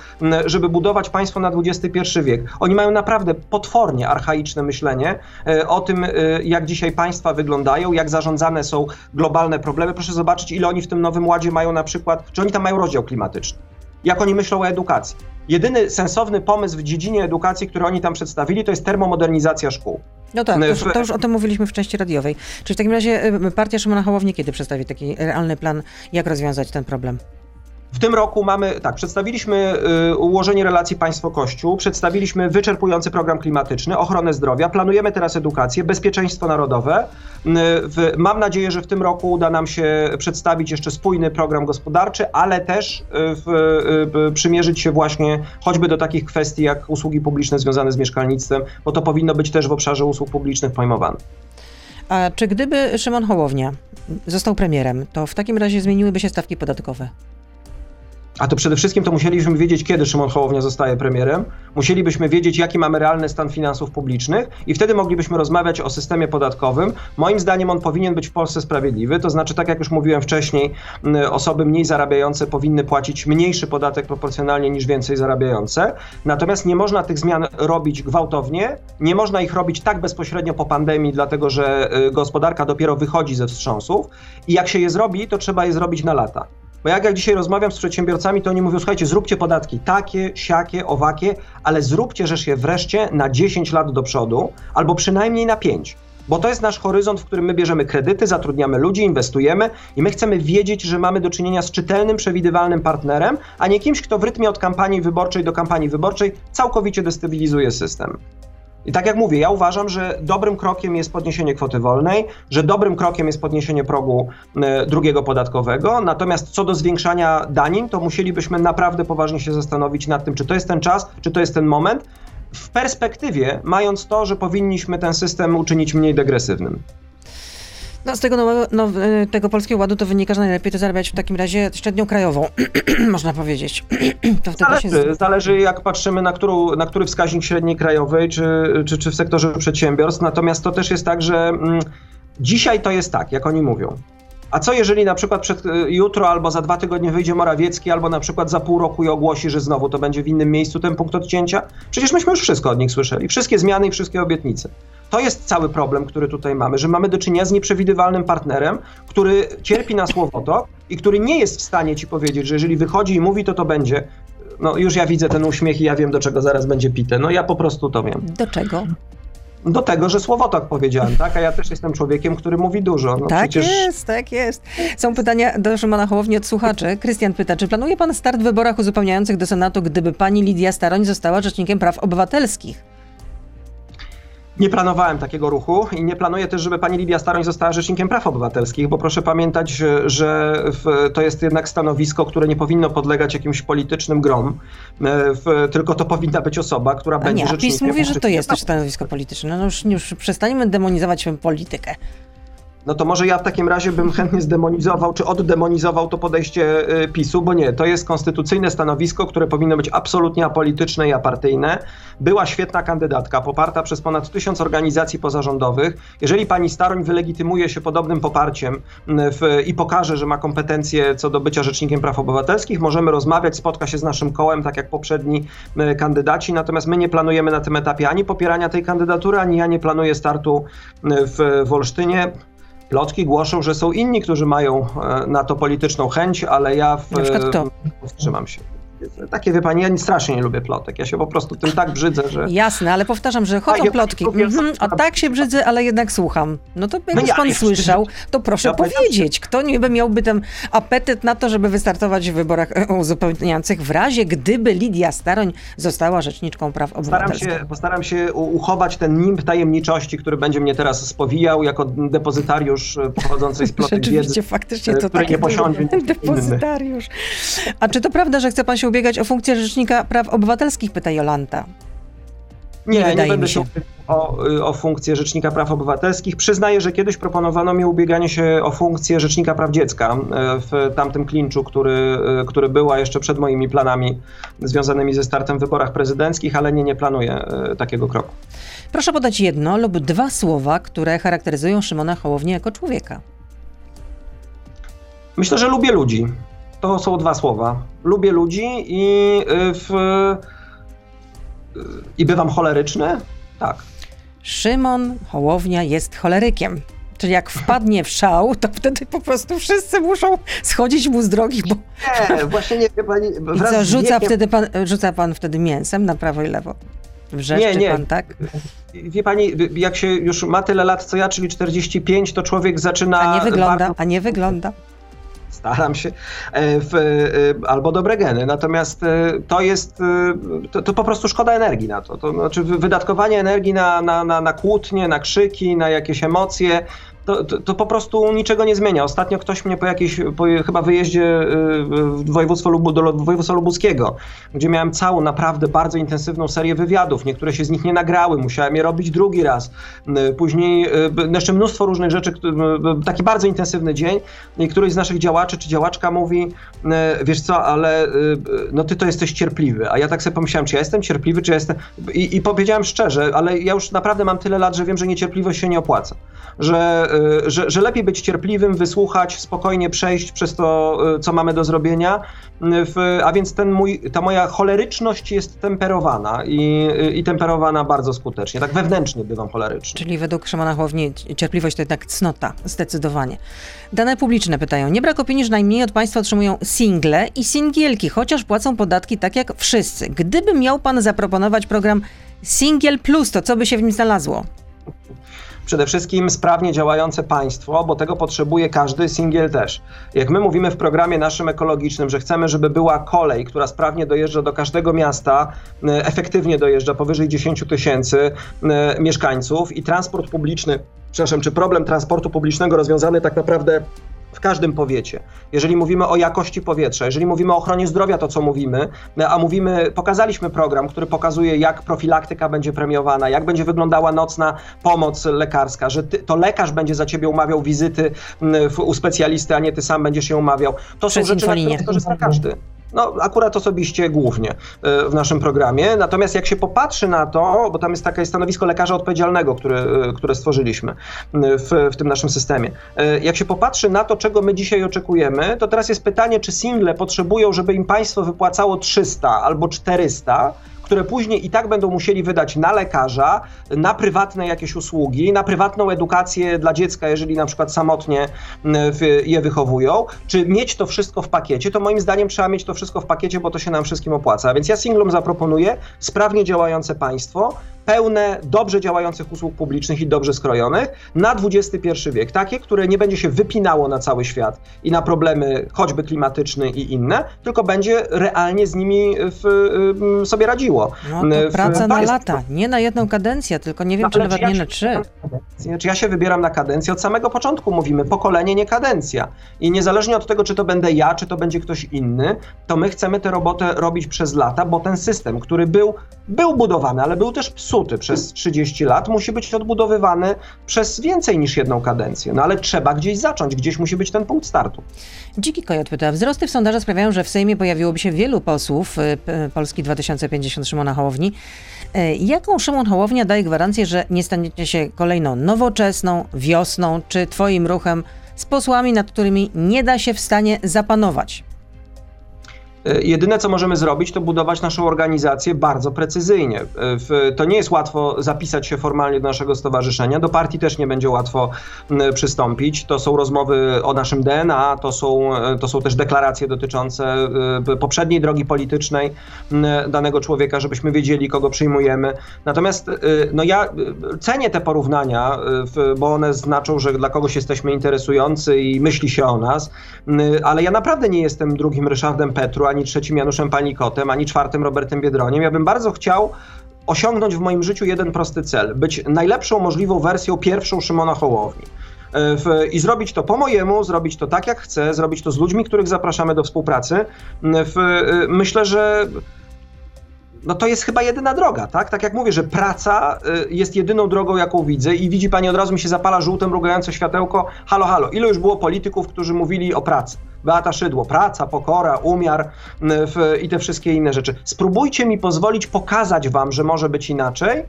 żeby budować państwo na XXI wiek. Oni mają naprawdę potwornie archaiczne myślenie e, o tym, e, jak dzisiaj państwa wyglądają, jak zarządzane są globalne problemy. Proszę zobaczyć, ile oni w tym nowym ładzie mają na przykład, czy oni tam mają rozdział klimatyczny jak oni myślą o edukacji. Jedyny sensowny pomysł w dziedzinie edukacji, który oni tam przedstawili, to jest termomodernizacja szkół. No tak, to już, to już, o tym mówiliśmy w części radiowej. Czy w takim razie y, partia Szymona Hołowni kiedy przedstawi taki realny plan, jak rozwiązać ten problem? W tym roku mamy, tak, przedstawiliśmy y, ułożenie relacji państwo-kościół, przedstawiliśmy wyczerpujący program klimatyczny, ochronę zdrowia, planujemy teraz edukację, bezpieczeństwo narodowe. Y, w, mam nadzieję, że w tym roku uda nam się przedstawić jeszcze spójny program gospodarczy, ale też y, przymierzyć się właśnie choćby do takich kwestii jak usługi publiczne związane z mieszkalnictwem, bo to powinno być też w obszarze usług publicznych pojmowane. A czy gdyby Szymon Hołownia został premierem, to w takim razie zmieniłyby się stawki podatkowe? A to przede wszystkim to musielibyśmy wiedzieć, kiedy Szymon Hołownia zostaje premierem. Musielibyśmy wiedzieć, jaki mamy realny stan finansów publicznych i wtedy moglibyśmy rozmawiać o systemie podatkowym. Moim zdaniem on powinien być w Polsce sprawiedliwy, to znaczy, tak jak już mówiłem wcześniej, osoby mniej zarabiające powinny płacić mniejszy podatek proporcjonalnie niż więcej zarabiające. Natomiast nie można tych zmian robić gwałtownie, nie można ich robić tak bezpośrednio po pandemii, dlatego że y, gospodarka dopiero wychodzi ze wstrząsów i jak się je zrobi, to trzeba je zrobić na lata. Bo jak, jak dzisiaj rozmawiam z przedsiębiorcami, to oni mówią, słuchajcie, zróbcie podatki takie, siakie, owakie, ale zróbcie rzecz je wreszcie na 10 lat do przodu, albo przynajmniej na 5 bo to jest nasz horyzont, w którym my bierzemy kredyty, zatrudniamy ludzi, inwestujemy i my chcemy wiedzieć, że mamy do czynienia z czytelnym, przewidywalnym partnerem, a nie kimś, kto w rytmie od kampanii wyborczej do kampanii wyborczej całkowicie destabilizuje system. I tak jak mówię, ja uważam, że dobrym krokiem jest podniesienie kwoty wolnej, że dobrym krokiem jest podniesienie progu e, drugiego podatkowego. Natomiast co do zwiększania danin, to musielibyśmy naprawdę poważnie się zastanowić nad tym, czy to jest ten czas, czy to jest ten moment. W perspektywie, mając to, że powinniśmy ten system uczynić mniej degresywnym. No, z tego, nowego, no, tego polskiego ładu to wynika, że najlepiej to zarabiać w takim razie średnią krajową, można powiedzieć. to zależy, się... zależy, jak patrzymy na, którą, na który wskaźnik średniej krajowej, czy, czy, czy w sektorze przedsiębiorstw. Natomiast to też jest tak, że mm, dzisiaj to jest tak, jak oni mówią. A co jeżeli na przykład przed, y, jutro albo za dwa tygodnie wyjdzie Morawiecki, albo na przykład za pół roku i ogłosi, że znowu to będzie w innym miejscu ten punkt odcięcia? Przecież myśmy już wszystko od nich słyszeli. Wszystkie zmiany i wszystkie obietnice. To jest cały problem, który tutaj mamy, że mamy do czynienia z nieprzewidywalnym partnerem, który cierpi na słowotok i który nie jest w stanie ci powiedzieć, że jeżeli wychodzi i mówi, to to będzie. No już ja widzę ten uśmiech i ja wiem, do czego zaraz będzie pite. No ja po prostu to wiem. Do czego? Do tego, że słowotok powiedziałem, tak? A ja też jestem człowiekiem, który mówi dużo. No tak przecież... jest, tak jest. Są pytania do Szymona Hołowni od słuchaczy. Krystian pyta, czy planuje pan start w wyborach uzupełniających do Senatu, gdyby pani Lidia Staroń została rzecznikiem praw obywatelskich? Nie planowałem takiego ruchu i nie planuję też, żeby pani Lidia Staroń została rzecznikiem praw obywatelskich, bo proszę pamiętać, że w, to jest jednak stanowisko, które nie powinno podlegać jakimś politycznym grom, e, w, tylko to powinna być osoba, która A będzie nie, rzecznikiem. PiS mówi, że to jest też stanowisko polityczne. No już, już przestaniemy demonizować politykę no to może ja w takim razie bym chętnie zdemonizował, czy oddemonizował to podejście y, PiSu, bo nie, to jest konstytucyjne stanowisko, które powinno być absolutnie apolityczne i apartyjne. Była świetna kandydatka, poparta przez ponad tysiąc organizacji pozarządowych. Jeżeli pani Staroń wylegitymuje się podobnym poparciem y, w, i pokaże, że ma kompetencje co do bycia rzecznikiem praw obywatelskich, możemy rozmawiać, spotka się z naszym kołem, tak jak poprzedni y, kandydaci, natomiast my nie planujemy na tym etapie ani popierania tej kandydatury, ani ja nie planuję startu w, w Olsztynie. Plotki głoszą, że są inni, którzy mają e, na to polityczną chęć, ale ja w, wstrzymam się. Takie wie pani, ja strasznie nie lubię plotek. Ja się po prostu tym tak brzydzę, że. Jasne, ale powtarzam, że chodzą plotki. Mhm, a tak się brzydzę, ale jednak słucham. No to jak no ja, pan słyszał, to proszę ja powiedzieć, kto niby miałby ten apetyt na to, żeby wystartować w wyborach e, uzupełniających w razie, gdyby Lidia Staroń została rzeczniczką praw obywatelskich. Postaram się, postaram się uchować ten nimb tajemniczości, który będzie mnie teraz spowijał jako depozytariusz e, pochodzącej z plotek Rzeczywiście, wiedzy, faktycznie to takie nie posiądzie. Depozytariusz. A czy to prawda, że chce pan się ubiegać o funkcję Rzecznika Praw Obywatelskich, pyta Jolanta. Nie, nie, wydaje będę się. się o, o funkcję Rzecznika Praw Obywatelskich. Przyznaję, że kiedyś proponowano mi ubieganie się o funkcję Rzecznika Praw Dziecka e, w tamtym klinczu, który, e, który była jeszcze przed moimi planami związanymi ze startem w wyborach prezydenckich, ale nie, nie planuję takiego kroku. Proszę podać jedno lub dwa słowa, które charakteryzują Szymona Hołownię jako człowieka. Myślę, że lubię ludzi. To są dwa słowa. Lubię ludzi i, y, w, y, i bywam choleryczny? Tak. Szymon Hołownia jest cholerykiem. Czyli jak wpadnie w szał, to wtedy po prostu wszyscy muszą schodzić mu z drogi, bo Nie, właśnie nie, wie pani. I co, rzuca wtedy pan, rzuca pan wtedy mięsem na prawo i lewo? Wrzeszczy Nie, nie. pan, tak? Wie pani, jak się już ma tyle lat co ja, czyli 45, to człowiek zaczyna. A nie wygląda, bardzo- a nie wygląda. Staram się. e, W, e, albo dobre geny. Natomiast e, to jest. To, to po prostu szkoda energii na to. To znaczy wy- wydatkowanie energii na, na, na, na kłótnie, na krzyki, na jakieś emocje. To, to, to po prostu niczego nie zmienia. Ostatnio ktoś mnie po jakiejś, po chyba wyjeździe e, w województwo, Lubu, do województwa lubuskiego, gdzie miałem całą naprawdę bardzo intensywną serię wywiadów. Niektóre się z nich nie nagrały, musiałem je robić drugi raz. E, Później e, b- jeszcze mnóstwo różnych rzeczy, taki bardzo intensywny dzień. I któryś z naszych działaczy czy działaczka mówi, wiesz co, ale no ty to jesteś cierpliwy. A ja tak sobie pomyślałem, czy ja jestem cierpliwy, czy ja jestem... I, I powiedziałem szczerze, ale ja już naprawdę mam tyle lat, że wiem, że niecierpliwość się nie opłaca. Że, że, że lepiej być cierpliwym, wysłuchać, spokojnie przejść przez to, e, co mamy do zrobienia. W, a więc ten mój, ta moja choleryczność jest temperowana i, i temperowana bardzo skutecznie. Tak wewnętrznie bywam choleryczny. Czyli według Szymona Hołowni cierpliwość to jednak cnota, zdecydowanie. Dane publiczne pytają. Nie brak opinii, że najmniej od państwa otrzymują single i singielki, chociaż płacą podatki tak jak wszyscy. Gdyby miał pan zaproponować program Singiel Plus, to co by się w nim znalazło? Przede wszystkim sprawnie działające państwo, bo tego potrzebuje każdy singiel też. Jak my mówimy w programie naszym ekologicznym, że chcemy, żeby była kolej, która sprawnie dojeżdża do każdego miasta, e, efektywnie dojeżdża powyżej 10 tysięcy e, mieszkańców i transport publiczny, przepraszam, czy problem transportu publicznego rozwiązany tak naprawdę w każdym powiecie. Jeżeli mówimy o jakości powietrza, jeżeli mówimy o ochronie zdrowia, to co mówimy, a mówimy, pokazaliśmy program, który pokazuje, jak profilaktyka będzie premiowana, jak będzie wyglądała nocna pomoc lekarska, że ty, to lekarz będzie za ciebie umawiał wizyty m, w, u specjalisty, a nie ty sam będziesz się umawiał. To są Przez rzeczy, na infolinię. które skorzysta każdy. No, akurat osobiście głównie e, w naszym programie. Natomiast jak się popatrzy na to, bo tam jest takie stanowisko lekarza odpowiedzialnego, które, e, które stworzyliśmy m, w, w tym naszym systemie. Jak się popatrzy na to, czego my dzisiaj oczekujemy, to teraz jest pytanie, czy single potrzebują, żeby im państwo wypłacało 300 albo 400, które później i tak będą musieli wydać na lekarza, na prywatne jakieś usługi, na prywatną edukację dla dziecka, jeżeli na przykład samotnie m, w- je wychowują, czy mieć to wszystko w pakiecie, to moim zdaniem trzeba mieć to wszystko w pakiecie, bo to się nam wszystkim opłaca. A Więc ja singlom zaproponuję sprawnie działające państwo, pełne dobrze działających usług publicznych i dobrze skrojonych na XXI wiek. Takie, które nie będzie się wypinało na cały świat i na problemy choćby klimatyczne i inne, tylko będzie realnie z nimi w, ym, sobie radziło. No w to praca na państwie. lata, nie na jedną kadencję, tylko nie wiem, No, czy nawet ja nie na trzy. na? Czy ja się wybieram na kadencję? Od samego początku mówimy, pokolenie, nie kadencja. I niezależnie od tego, czy to będę ja, czy to będzie ktoś inny, to my chcemy tę robotę robić przez lata, bo ten system, który był, był budowany, ale był też psuty przez 30 lat, musi być odbudowywany przez więcej niż jedną kadencję. No ale trzeba gdzieś zacząć, gdzieś musi być ten punkt startu. Dziki Kojot pyta, wzrosty w sondażach sprawiają, że w Sejmie pojawiłoby się wielu posłów y, Polski 2050 Szymona Hołowni. Y, Jaką Szymon Hołownia daje gwarancję, że nie staniecie się kolejną nowoczesną, wiosną czy twoim ruchem z posłami, nad którymi nie da się w stanie zapanować? E, Jedyne, co możemy zrobić, to budować naszą organizację bardzo precyzyjnie. E, to nie jest łatwo zapisać się formalnie do naszego stowarzyszenia. Do partii też nie będzie łatwo przystąpić. To są rozmowy o naszym DNA, to są, e, to są też deklaracje dotyczące poprzedniej drogi politycznej danego człowieka, żebyśmy wiedzieli, kogo przyjmujemy. Natomiast no ja cenię te porównania, bo one znaczą, że dla kogoś jesteśmy interesujący i myśli się o nas, ale ja naprawdę nie jestem drugim Ryszardem Petru, ani trzecim Januszem Panikotem, ani czwartym Robertem Biedroniem. Ja bym bardzo chciał osiągnąć w moim życiu jeden prosty cel: być najlepszą możliwą wersją pierwszą Szymona Hołowni. E, W, I zrobić to po mojemu, zrobić to tak jak chcę, zrobić to z ludźmi, których zapraszamy do współpracy. M, W, e, myślę, że no to jest chyba jedyna droga, tak? Tak jak mówię, że praca y, jest jedyną drogą, jaką widzę i widzi pani, od razu mi się zapala żółte mrugające światełko. Halo, halo, ilu już było polityków, którzy mówili o pracy? Beata Szydło, praca, pokora, umiar y, w, i te wszystkie inne rzeczy. Spróbujcie mi pozwolić pokazać wam, że może być inaczej, y,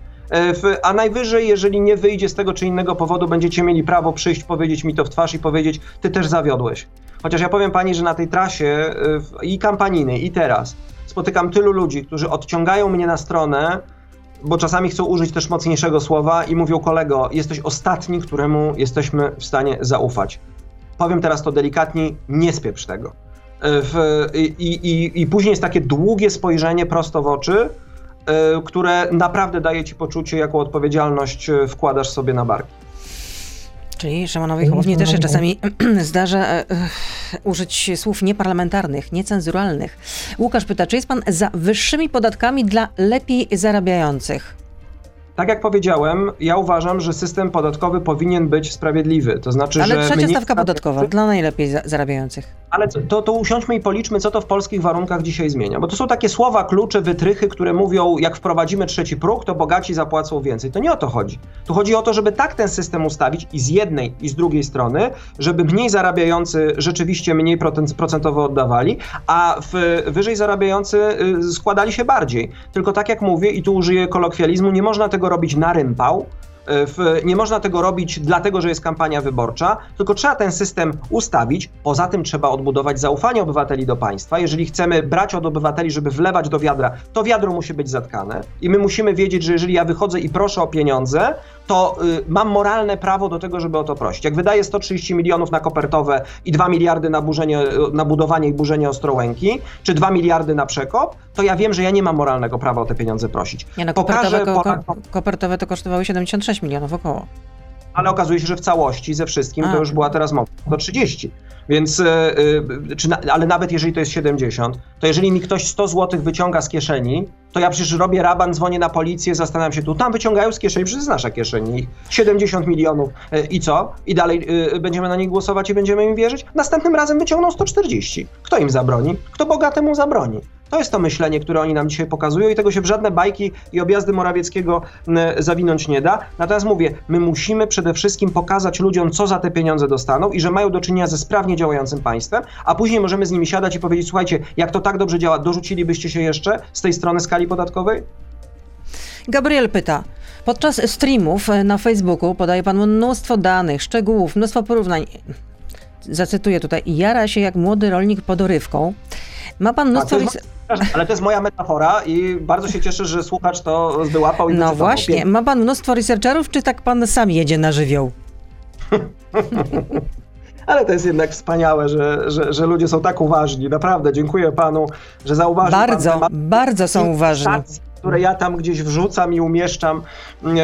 w, a najwyżej, jeżeli nie wyjdzie z tego czy innego powodu, będziecie mieli prawo przyjść, powiedzieć mi to w twarz i powiedzieć, ty też zawiodłeś. Chociaż ja powiem pani, że na tej trasie y, i kampanijnej, i teraz spotykam tylu ludzi, którzy odciągają mnie na stronę, bo czasami chcą użyć też mocniejszego słowa i mówią, kolego, jesteś ostatni, któremu jesteśmy w stanie zaufać. Powiem teraz to delikatnie, nie spieprz tego. W, i, i, I później jest takie długie spojrzenie prosto w oczy, które naprawdę daje ci poczucie, jaką odpowiedzialność wkładasz sobie na barki. Czyli Szymonowi Hołowni też się czasami zdarza e, użyć słów nieparlamentarnych, niecenzuralnych. Łukasz pyta, czy jest pan za wyższymi podatkami dla lepiej zarabiających? Tak jak powiedziałem, ja uważam, że system podatkowy powinien być sprawiedliwy. To znaczy, Ale że trzecia mniej- stawka podatkowa dla najlepiej za- zarabiających. Ale to, to usiądźmy i policzmy, co to w polskich warunkach dzisiaj zmienia. Bo to są takie słowa, klucze, wytrychy, które mówią, jak wprowadzimy trzeci próg, to bogaci zapłacą więcej. To nie o to chodzi. Tu chodzi o to, żeby tak ten system ustawić i z jednej, i z drugiej strony, żeby mniej zarabiający rzeczywiście mniej procent- procentowo oddawali, a w wyżej zarabiający y, składali się bardziej. Tylko tak jak mówię, i tu użyję kolokwializmu, nie można tego robić na rympał, w, nie można tego robić dlatego, że jest kampania wyborcza, tylko trzeba ten system ustawić. Poza tym trzeba odbudować zaufanie obywateli do państwa. Jeżeli chcemy brać od obywateli, żeby wlewać do wiadra, to wiadro musi być zatkane. I my musimy wiedzieć, że jeżeli ja wychodzę i proszę o pieniądze, to y, mam moralne prawo do tego, żeby o to prosić. Jak wydaję 130 milionów na kopertowe i 2 miliardy na, burzenie, na budowanie i burzenie Ostrołęki, czy 2 miliardy na przekop, to ja wiem, że ja nie mam moralnego prawa o te pieniądze prosić. Nie no, Pokażę kopertowe, ko, ko, kopertowe to kosztowały 76 milionów około. ale okazuje się, że w całości ze wszystkim A. to już była teraz mowa do 30. Więc, e, e, czy ale nawet jeżeli to jest 70, to jeżeli mi ktoś 100 zł wyciąga z kieszeni, to ja przecież robię raban, dzwonię na policję, zastanawiam się tu, tam wyciągają z kieszeni, przecież nasza kieszeni, ich 70 milionów e, i co? I dalej będziemy na nich głosować i będziemy im wierzyć? Następnym razem wyciągną 140. Kto im zabroni? Kto bogatemu zabroni? To jest to myślenie, które oni nam dzisiaj pokazują i tego się w żadne bajki i objazdy Morawieckiego zawinąć nie da. Natomiast mówię, my musimy przede wszystkim pokazać ludziom, co za te pieniądze dostaną i że mają do czynienia ze sprawnie działającym państwem, a później możemy z nimi siadać i powiedzieć, słuchajcie, jak to tak dobrze działa, dorzucilibyście się jeszcze z tej strony skali podatkowej? Gabriel pyta. Podczas streamów na Facebooku podaje pan mnóstwo danych, szczegółów, mnóstwo porównań. Zacytuję tutaj. Jara się jak młody rolnik podorywką. Ma pan mnóstwo... Ale to jest moja metafora i bardzo się cieszę, że słuchacz to wyłapał i No właśnie. Ma pan mnóstwo researcherów, czy tak pan sam jedzie na żywioł? Ale to jest jednak wspaniałe, że, że, że ludzie są tak uważni. Naprawdę, dziękuję panu, że zauważył pan Bardzo, temat bardzo są uważni. Które ja tam gdzieś wrzucam i umieszczam, e,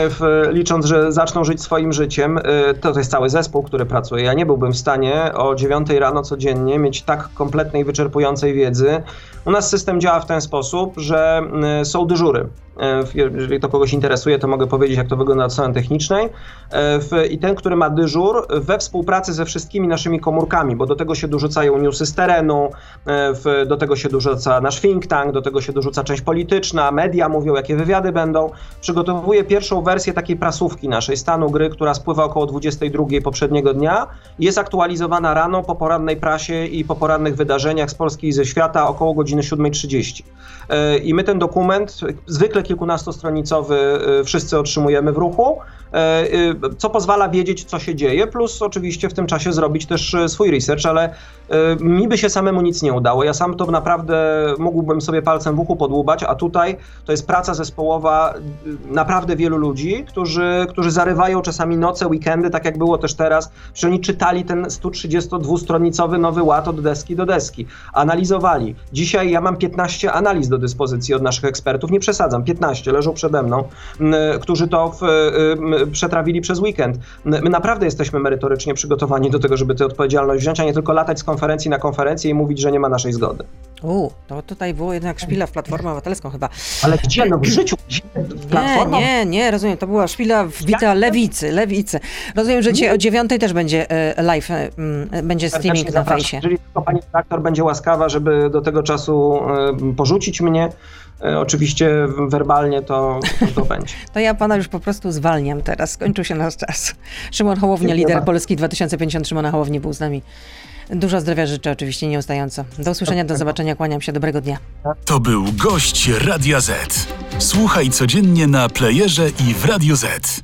w, licząc, że zaczną żyć swoim życiem. E, To, to jest cały zespół, który pracuje. Ja nie byłbym w stanie o 9 rano codziennie mieć tak kompletnej, wyczerpującej wiedzy. U nas system działa w ten sposób, że e, są dyżury. W- Jeżeli to kogoś interesuje, to mogę powiedzieć, jak to wygląda od strony technicznej. I ten, który ma dyżur, we współpracy ze wszystkimi naszymi komórkami, bo do tego się dorzucają newsy z terenu, do tego się dorzuca nasz think tank, do tego się dorzuca część polityczna, media mówią, jakie wywiady będą. Przygotowuje pierwszą wersję takiej prasówki naszej stanu gry, która spływa około 22 poprzedniego dnia. Jest aktualizowana rano po porannej prasie i po porannych wydarzeniach z Polski i ze świata około godziny 7.30. E, I my ten dokument, zwykle kilkunastostronicowy, e, wszyscy otrzymujemy w ruchu, e, co pozwala wiedzieć, co się dzieje, plus oczywiście w tym czasie zrobić też swój research, ale mi by się samemu nic nie udało. Ja sam to naprawdę mógłbym sobie palcem w uchu podłubać, a tutaj to jest praca zespołowa e, naprawdę wielu ludzi, którzy, którzy zarywają czasami noce, weekendy, tak jak było też teraz. Przecież oni czytali ten 132-stronicowy nowy ład od deski do deski, analizowali. Dzisiaj ja mam 15 analiz do dyspozycji od naszych ekspertów, nie przesadzam, 15 leżą przede mną, którzy to w, m, przetrawili przez weekend. My naprawdę jesteśmy merytorycznie przygotowani do tego, żeby tę odpowiedzialność wziąć, a nie tylko latać z konferencji na konferencję i mówić, że nie ma naszej zgody. U, to tutaj było jednak szpila w Platformę Obywatelską chyba. Ale gdzie? No w życiu? Gdzie? Nie, Platforma? nie, nie, rozumiem, to była szpila wbita lewicy, lewicy. Rozumiem, że dzisiaj o dziewiątej też będzie e, live, e, mm, będzie streaming na fejsie. Jeżeli tylko pani redaktor będzie łaskawa, żeby do tego czasu e, porzucić mnie, oczywiście werbalnie to, to będzie. To ja pana już po prostu zwalniam teraz. Skończył się nasz czas. Szymon Hołownia, lider. Polski 2050. Szymona Hołowni był z nami. Dużo zdrowia życzę oczywiście nieustająco. Do usłyszenia, do zobaczenia. Kłaniam się. Dobrego dnia. To był gość Radia Z. Słuchaj codziennie na playerze i w Radio Z.